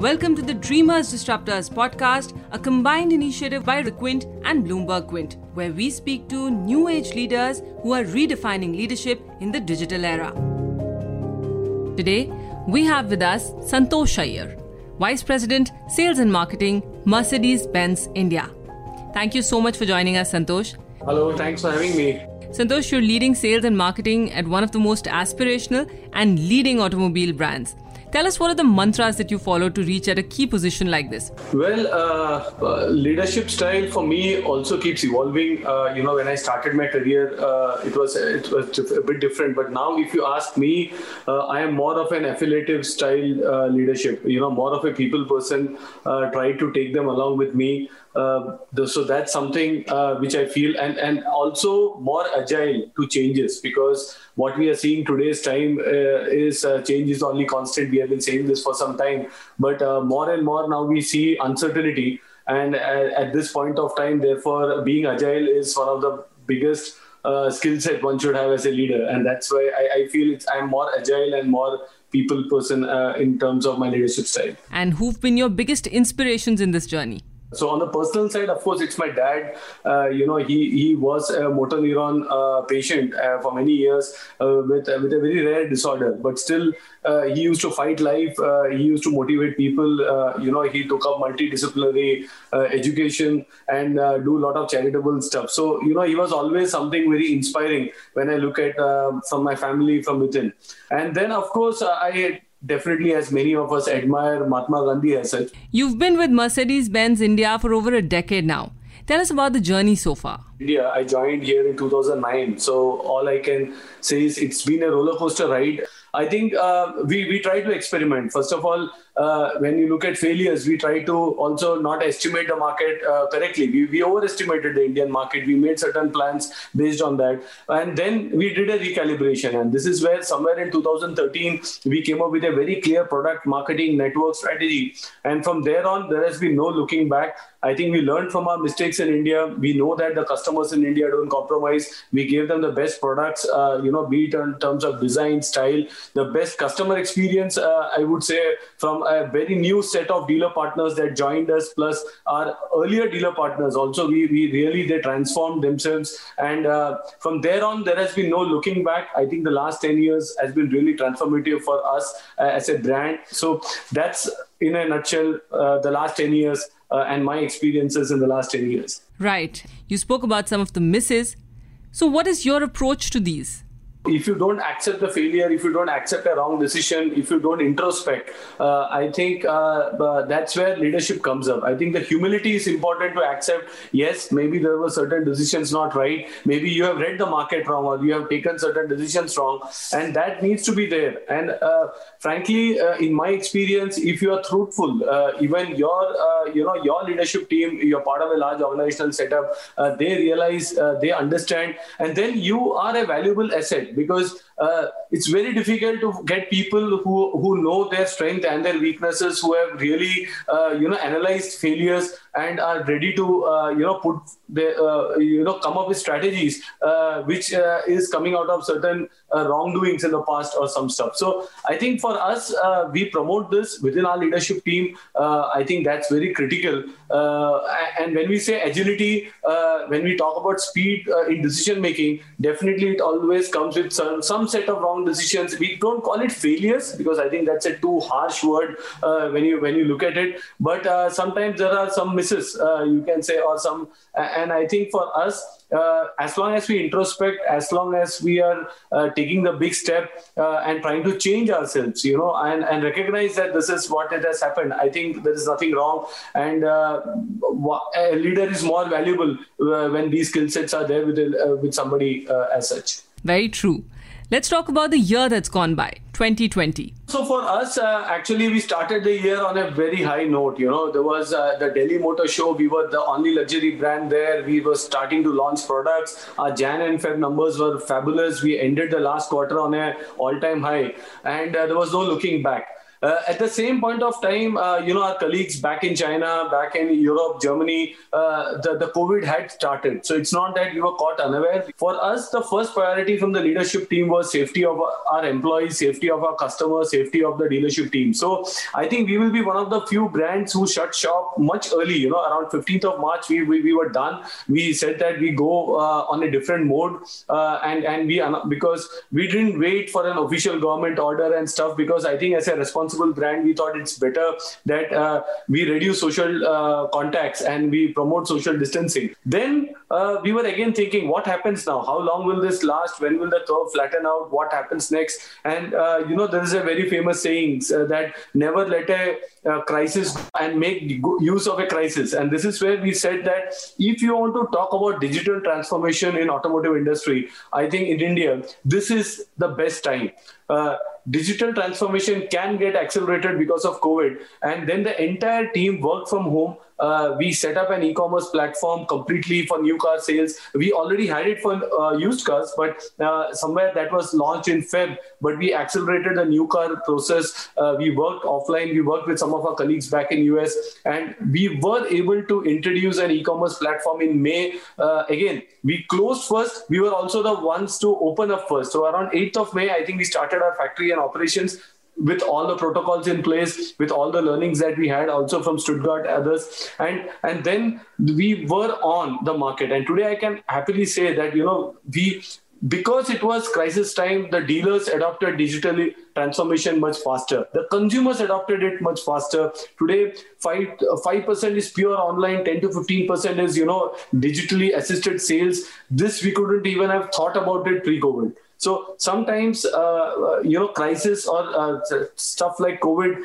Welcome to the Dreamers Disruptors podcast, a combined initiative by Requint and Bloomberg Quint, where we speak to new age leaders who are redefining leadership in the digital era. Today, we have with us Santosh Iyer, Vice President, Sales and Marketing, Mercedes Benz India. Thank you so much for joining us, Santosh. Hello, thanks for having me. Santosh, you're leading sales and marketing at one of the most aspirational and leading automobile brands. Tell us what are the mantras that you follow to reach at a key position like this? Well, uh, uh, leadership style for me also keeps evolving. Uh, you know, when I started my career, uh, it was it was a bit different. But now, if you ask me, uh, I am more of an affiliative style uh, leadership. You know, more of a people person. try to take them along with me. Uh, so that's something uh, which I feel, and and also more agile to changes because what we are seeing today's time uh, is uh, change is only constant. We have been saying this for some time, but uh, more and more now we see uncertainty, and at this point of time, therefore, being agile is one of the biggest. skill set one should have as a leader, and that's why I, I feel I'm more agile and more people person in terms of my leadership style. And who've been your biggest inspirations in this journey? So on the personal side, of course, it's my dad. Uh, you know, he he was a motor neuron uh, patient uh, for many years uh, with with a very rare disorder, but still uh, he used to fight life. Uh, he used to motivate people. you know, he took up multidisciplinary education and do a lot of charitable stuff. So you know, he was always something very inspiring when I look at from my family from within. And then, of course, I definitely as many of us admire Mahatma Gandhi as such. You've been with Mercedes Benz India for over a decade now. Tell us about the journey so far. India, I joined here in 2009. So all I can say is it's been a roller coaster ride. I think uh, we, we try to experiment. First of all, uh, when you look at failures, we try to also not estimate the market uh, correctly. We, we overestimated the Indian market. We made certain plans based on that. And then we did a recalibration. And this is where somewhere in 2013, we came up with a very clear product marketing network strategy. And from there on, there has been no looking back. I think we learned from our mistakes in India. We know that the customers in India don't compromise. We gave them the best products, uh, you know, be it in terms of design, style, the best customer experience. Uh, I would say from a very new set of dealer partners that joined us, plus our earlier dealer partners. Also, we, we really they transformed themselves, and uh, from there on, there has been no looking back. I think the last ten years has been really transformative for us uh, as a brand. So that's in a nutshell uh, the last ten years. Uh, and my experiences in the last 10 years. Right. You spoke about some of the misses. So, what is your approach to these? If you don't accept the failure, if you don't accept a wrong decision, if you don't introspect, uh, I think uh, uh, that's where leadership comes up. I think the humility is important to accept. Yes, maybe there were certain decisions not right. Maybe you have read the market wrong, or you have taken certain decisions wrong, and that needs to be there. And uh, frankly, uh, in my experience, if you are truthful, uh, even your you know your leadership team, you're part of a large organizational setup, they realize, they understand, and then you are a valuable asset because uh, it's very difficult to get people who who know their strength and their weaknesses, who have really uh, you know analyzed failures and are ready to uh, you know put the uh, you know come up with strategies uh, which uh, is coming out of certain wrongdoings in the past or some stuff. So I think for us, we promote this within our leadership team. I think that's very critical. and when we say agility, when we talk about speed in decision making, definitely it always comes with some, some set of wrong decisions. We don't call it failures because I think that's a too harsh word uh, when you when you look at it. But uh, sometimes there are some misses, uh, you can say, or some. And I think for us, uh, as long as we introspect, as long as we are uh, taking the big step uh, and trying to change ourselves, you know, and, and recognize that this is what it has happened, I think there is nothing wrong. And uh, a leader is more valuable uh, when these skill sets are there with, with somebody as such. Very true. Let's talk about the year that's gone by, 2020. So for us, uh, actually, we started the year on a very high note. You know, there was uh, the Delhi Motor Show. We were the only luxury brand there. We were starting to launch products. Our Jan and Feb numbers were fabulous. We ended the last quarter on a all-time high, and uh, there was no looking back. Uh, at the same point of time, uh, you know, our colleagues back in China, back in Europe, Germany, uh, the, the COVID had started. So it's not that we were caught unaware. For us, the first priority from the leadership team was safety of our employees, safety of our customers, safety of the dealership team. So I think we will be one of the few brands who shut shop much early, you know, around 15th of March, we, we, we were done. We said that we go uh, on a different mode uh, and, and we, because we didn't wait for an official government order and stuff because I think as a responsible responsible brand, we thought it's better that uh, we reduce social uh, contacts and we promote social distancing. Then uh, we were again thinking, what happens now? How long will this last? When will the curve flatten out? What happens next? And uh, you know, there is a very famous saying uh, that never let a uh, crisis and make use of a crisis. And this is where we said that if you want to talk about digital transformation in automotive industry, I think in India, this is the best time. Uh, digital transformation can get accelerated because of COVID. And then the entire team worked from home uh, we set up an e-commerce platform completely for new car sales. We already had it for uh, used cars, but uh, somewhere that was launched in Feb. But we accelerated the new car process. Uh, we worked offline. We worked with some of our colleagues back in US, and we were able to introduce an e-commerce platform in May. Uh, again, we closed first. We were also the ones to open up first. So around 8th of May, I think we started our factory and operations with all the protocols in place with all the learnings that we had also from stuttgart others. And and then we were on the market. And today i can happily say that you know we because it was crisis time the dealers adopted digital transformation much faster. The consumers adopted it much faster. Today 5 5% is pure online 10 to 15% is you know digitally assisted sales. This we couldn't even have thought about it pre covid so sometimes, uh, uh, you know, crisis or uh, stuff like COVID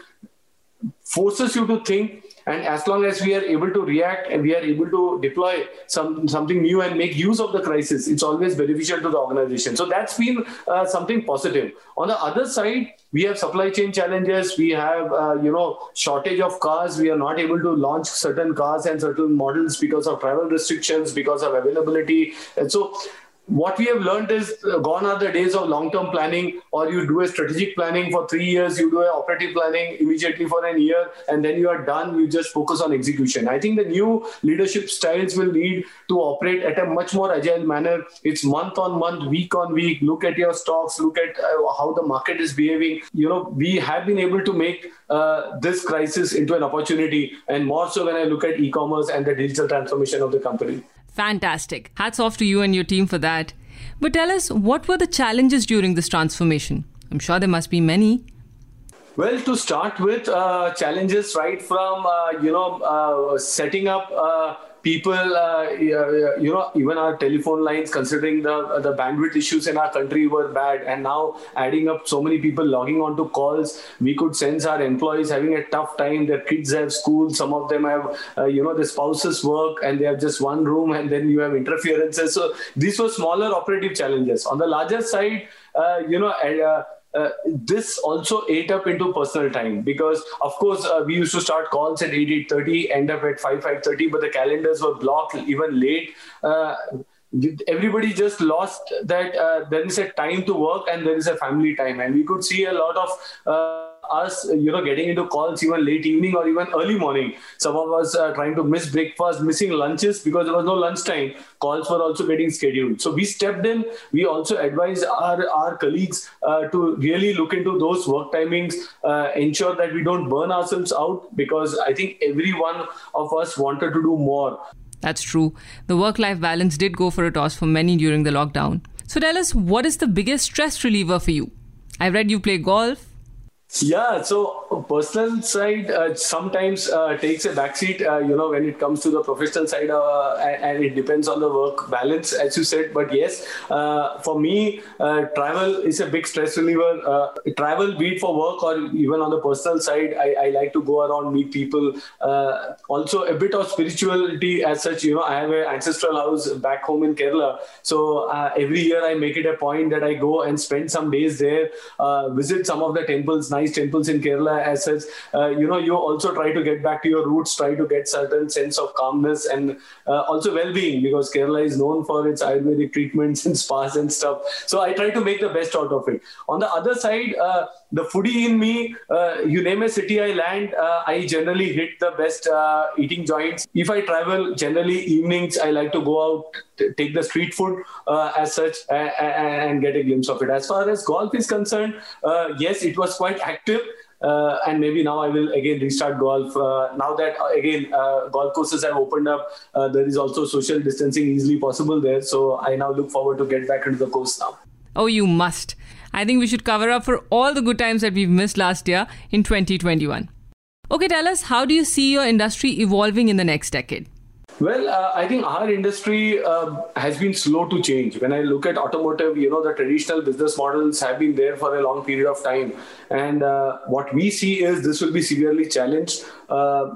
forces you to think and as long as we are able to react and we are able to deploy some something new and make use of the crisis it's always beneficial to the organization. So that's been uh, something positive. On the other side we have supply chain challenges. We have uh, you know shortage of cars. We are not able to launch certain cars and certain models because of travel restrictions because of availability. And so what we have learned is uh, gone are the days of long term planning or you do a strategic planning for three years you do a operative planning immediately for an year and then you are done you just focus on execution. I think the new leadership styles will need to operate at a much more agile manner. It's month on month week on week. Look at your stocks look at uh, how the market is behaving. You know we have been able to make uh, this crisis into an opportunity and more so when i look at e-commerce and the digital transformation of the company Fantastic. Hats off to you and your team for that. But tell us, what were the challenges during this transformation? I'm sure there must be many. Well, to start with, uh, challenges right from uh, you know uh, setting up uh, people, uh, you know, even our telephone lines, considering the the bandwidth issues in our country were bad, and now adding up so many people logging on to calls, we could sense our employees having a tough time. Their kids have school, some of them have, uh, you know, the spouses work, and they have just one room, and then you have interferences. So these were smaller operative challenges. On the larger side, uh, you know. Uh, uh, this also ate up into personal time because of course uh, we used to start calls at 8 8.30 end up at 5 5.30 but the calendars were blocked even late. Uh, everybody just lost that uh, there is a time to work and there is a family time. And we could see a lot of uh, us, you know, getting into calls even late evening or even early morning. Some of us uh, trying to miss breakfast, missing lunches because there was no lunch time. Calls were also getting scheduled. So we stepped in. We also advised our, our colleagues uh, to really look into those work timings, uh, ensure that we don't burn ourselves out because I think every one of us wanted to do more. That's true. The work life balance did go for a toss for many during the lockdown. So tell us, what is the biggest stress reliever for you? I read you play golf. Yeah, so personal side uh, sometimes uh, takes a backseat, uh, you know, when it comes to the professional side, uh, and it depends on the work balance, as you said. But yes, uh, for me, uh, travel is a big stress reliever. travel, be it for work or even on the personal side, I, I like to go around, meet people. also, a bit of spirituality as such. You know, I have an ancestral house back home in Kerala, so every year I make it a point that I go and spend some days there, visit some of the temples. Nice nice temples in Kerala as such. Uh, you know, you also try to get back to your roots, try to get certain sense of calmness and uh, also well-being because Kerala is known for its Ayurvedic treatments and spas and stuff. So I try to make the best out of it. On the other side, uh, the foodie in me, uh, you name a city I land, uh, I generally hit the best uh, eating joints. If I travel, generally evenings, I like to go out, t- take the street food uh, as such, and, get a glimpse of it. As far as golf is concerned, uh, yes, it was quite active. Uh, and maybe now I will again restart golf. Uh, now that uh, again uh, golf courses have opened up, there is also social distancing easily possible there. So I now look forward to get back into the course now. Oh, you must. I think we should cover up for all the good times that we've missed last year in 2021. Okay, tell us how do you see your industry evolving in the next decade? Well, uh, I think our industry uh, has been slow to change. When I look at automotive, you know, the traditional business models have been there for a long period of time. And uh, what we see is this will be severely challenged. Uh,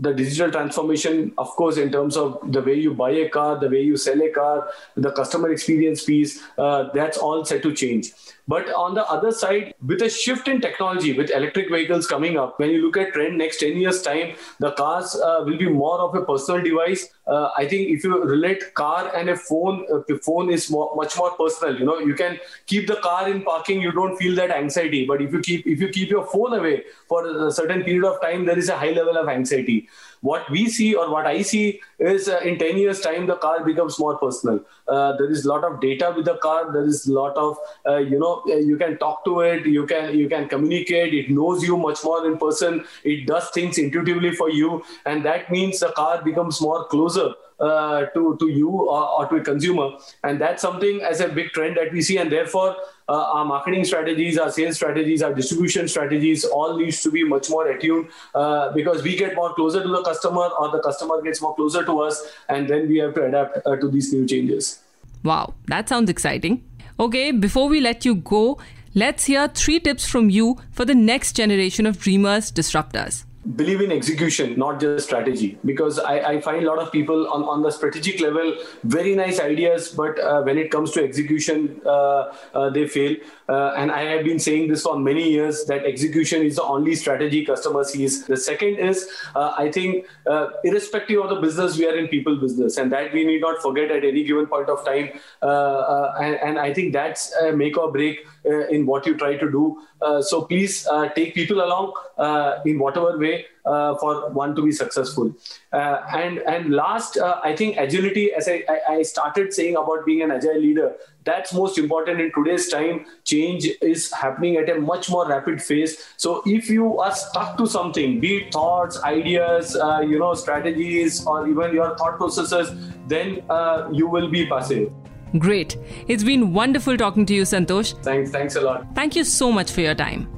the digital transformation, of course, in terms of the way you buy a car, the way you sell a car, the customer experience piece, uh, that's all set to change. But on the other side, with a shift in technology, with electric vehicles coming up, when you look at trend next 10 years time, the cars uh, will be more of a personal device. Uh, I think if you relate car and a phone, uh, the phone is more, much more personal. You know, you can keep the car in parking, you don't feel that anxiety. But if you keep if you keep your phone away for a certain period of time, there is a high level of anxiety what we see or what I see is uh, in 10 years time the car becomes more personal. Uh, there is a lot of data with the car. There is a lot of uh, you know uh, you can talk to it. You can you can communicate. It knows you much more in person. It does things intuitively for you, and that means the car becomes more closer. Uh, to to you or, or, to a consumer, and that's something as a big trend that we see, and therefore uh, our marketing strategies, our sales strategies, our distribution strategies all needs to be much more attuned uh, because we get more closer to the customer or the customer gets more closer to us, and then we have to adapt uh, to these new changes. Wow, that sounds exciting. Okay, before we let you go, let's hear three tips from you for the next generation of dreamers, disruptors believe in execution, not just strategy. Because I, I, find a lot of people on, on the strategic level, very nice ideas, but uh, when it comes to execution, uh, uh, they fail. Uh, and I have been saying this for many years that execution is the only strategy customer sees. The second is, uh, I think, uh, irrespective of the business, we are in people business, and that we need not forget at any given point of time. And, and, I think that's a make or break in what you try to do. so please take people along in whatever way uh, for one to be successful. Uh, and and last, uh, I think agility, as I, I started saying about being an agile leader, that's most important in today's time. Change is happening at a much more rapid pace. So if you are stuck to something, be it thoughts, ideas, uh, you know, strategies, or even your thought processes, then uh, you will be passive. Great. It's been wonderful talking to you, Santosh. Thanks. Thanks a lot. Thank you so much for your time.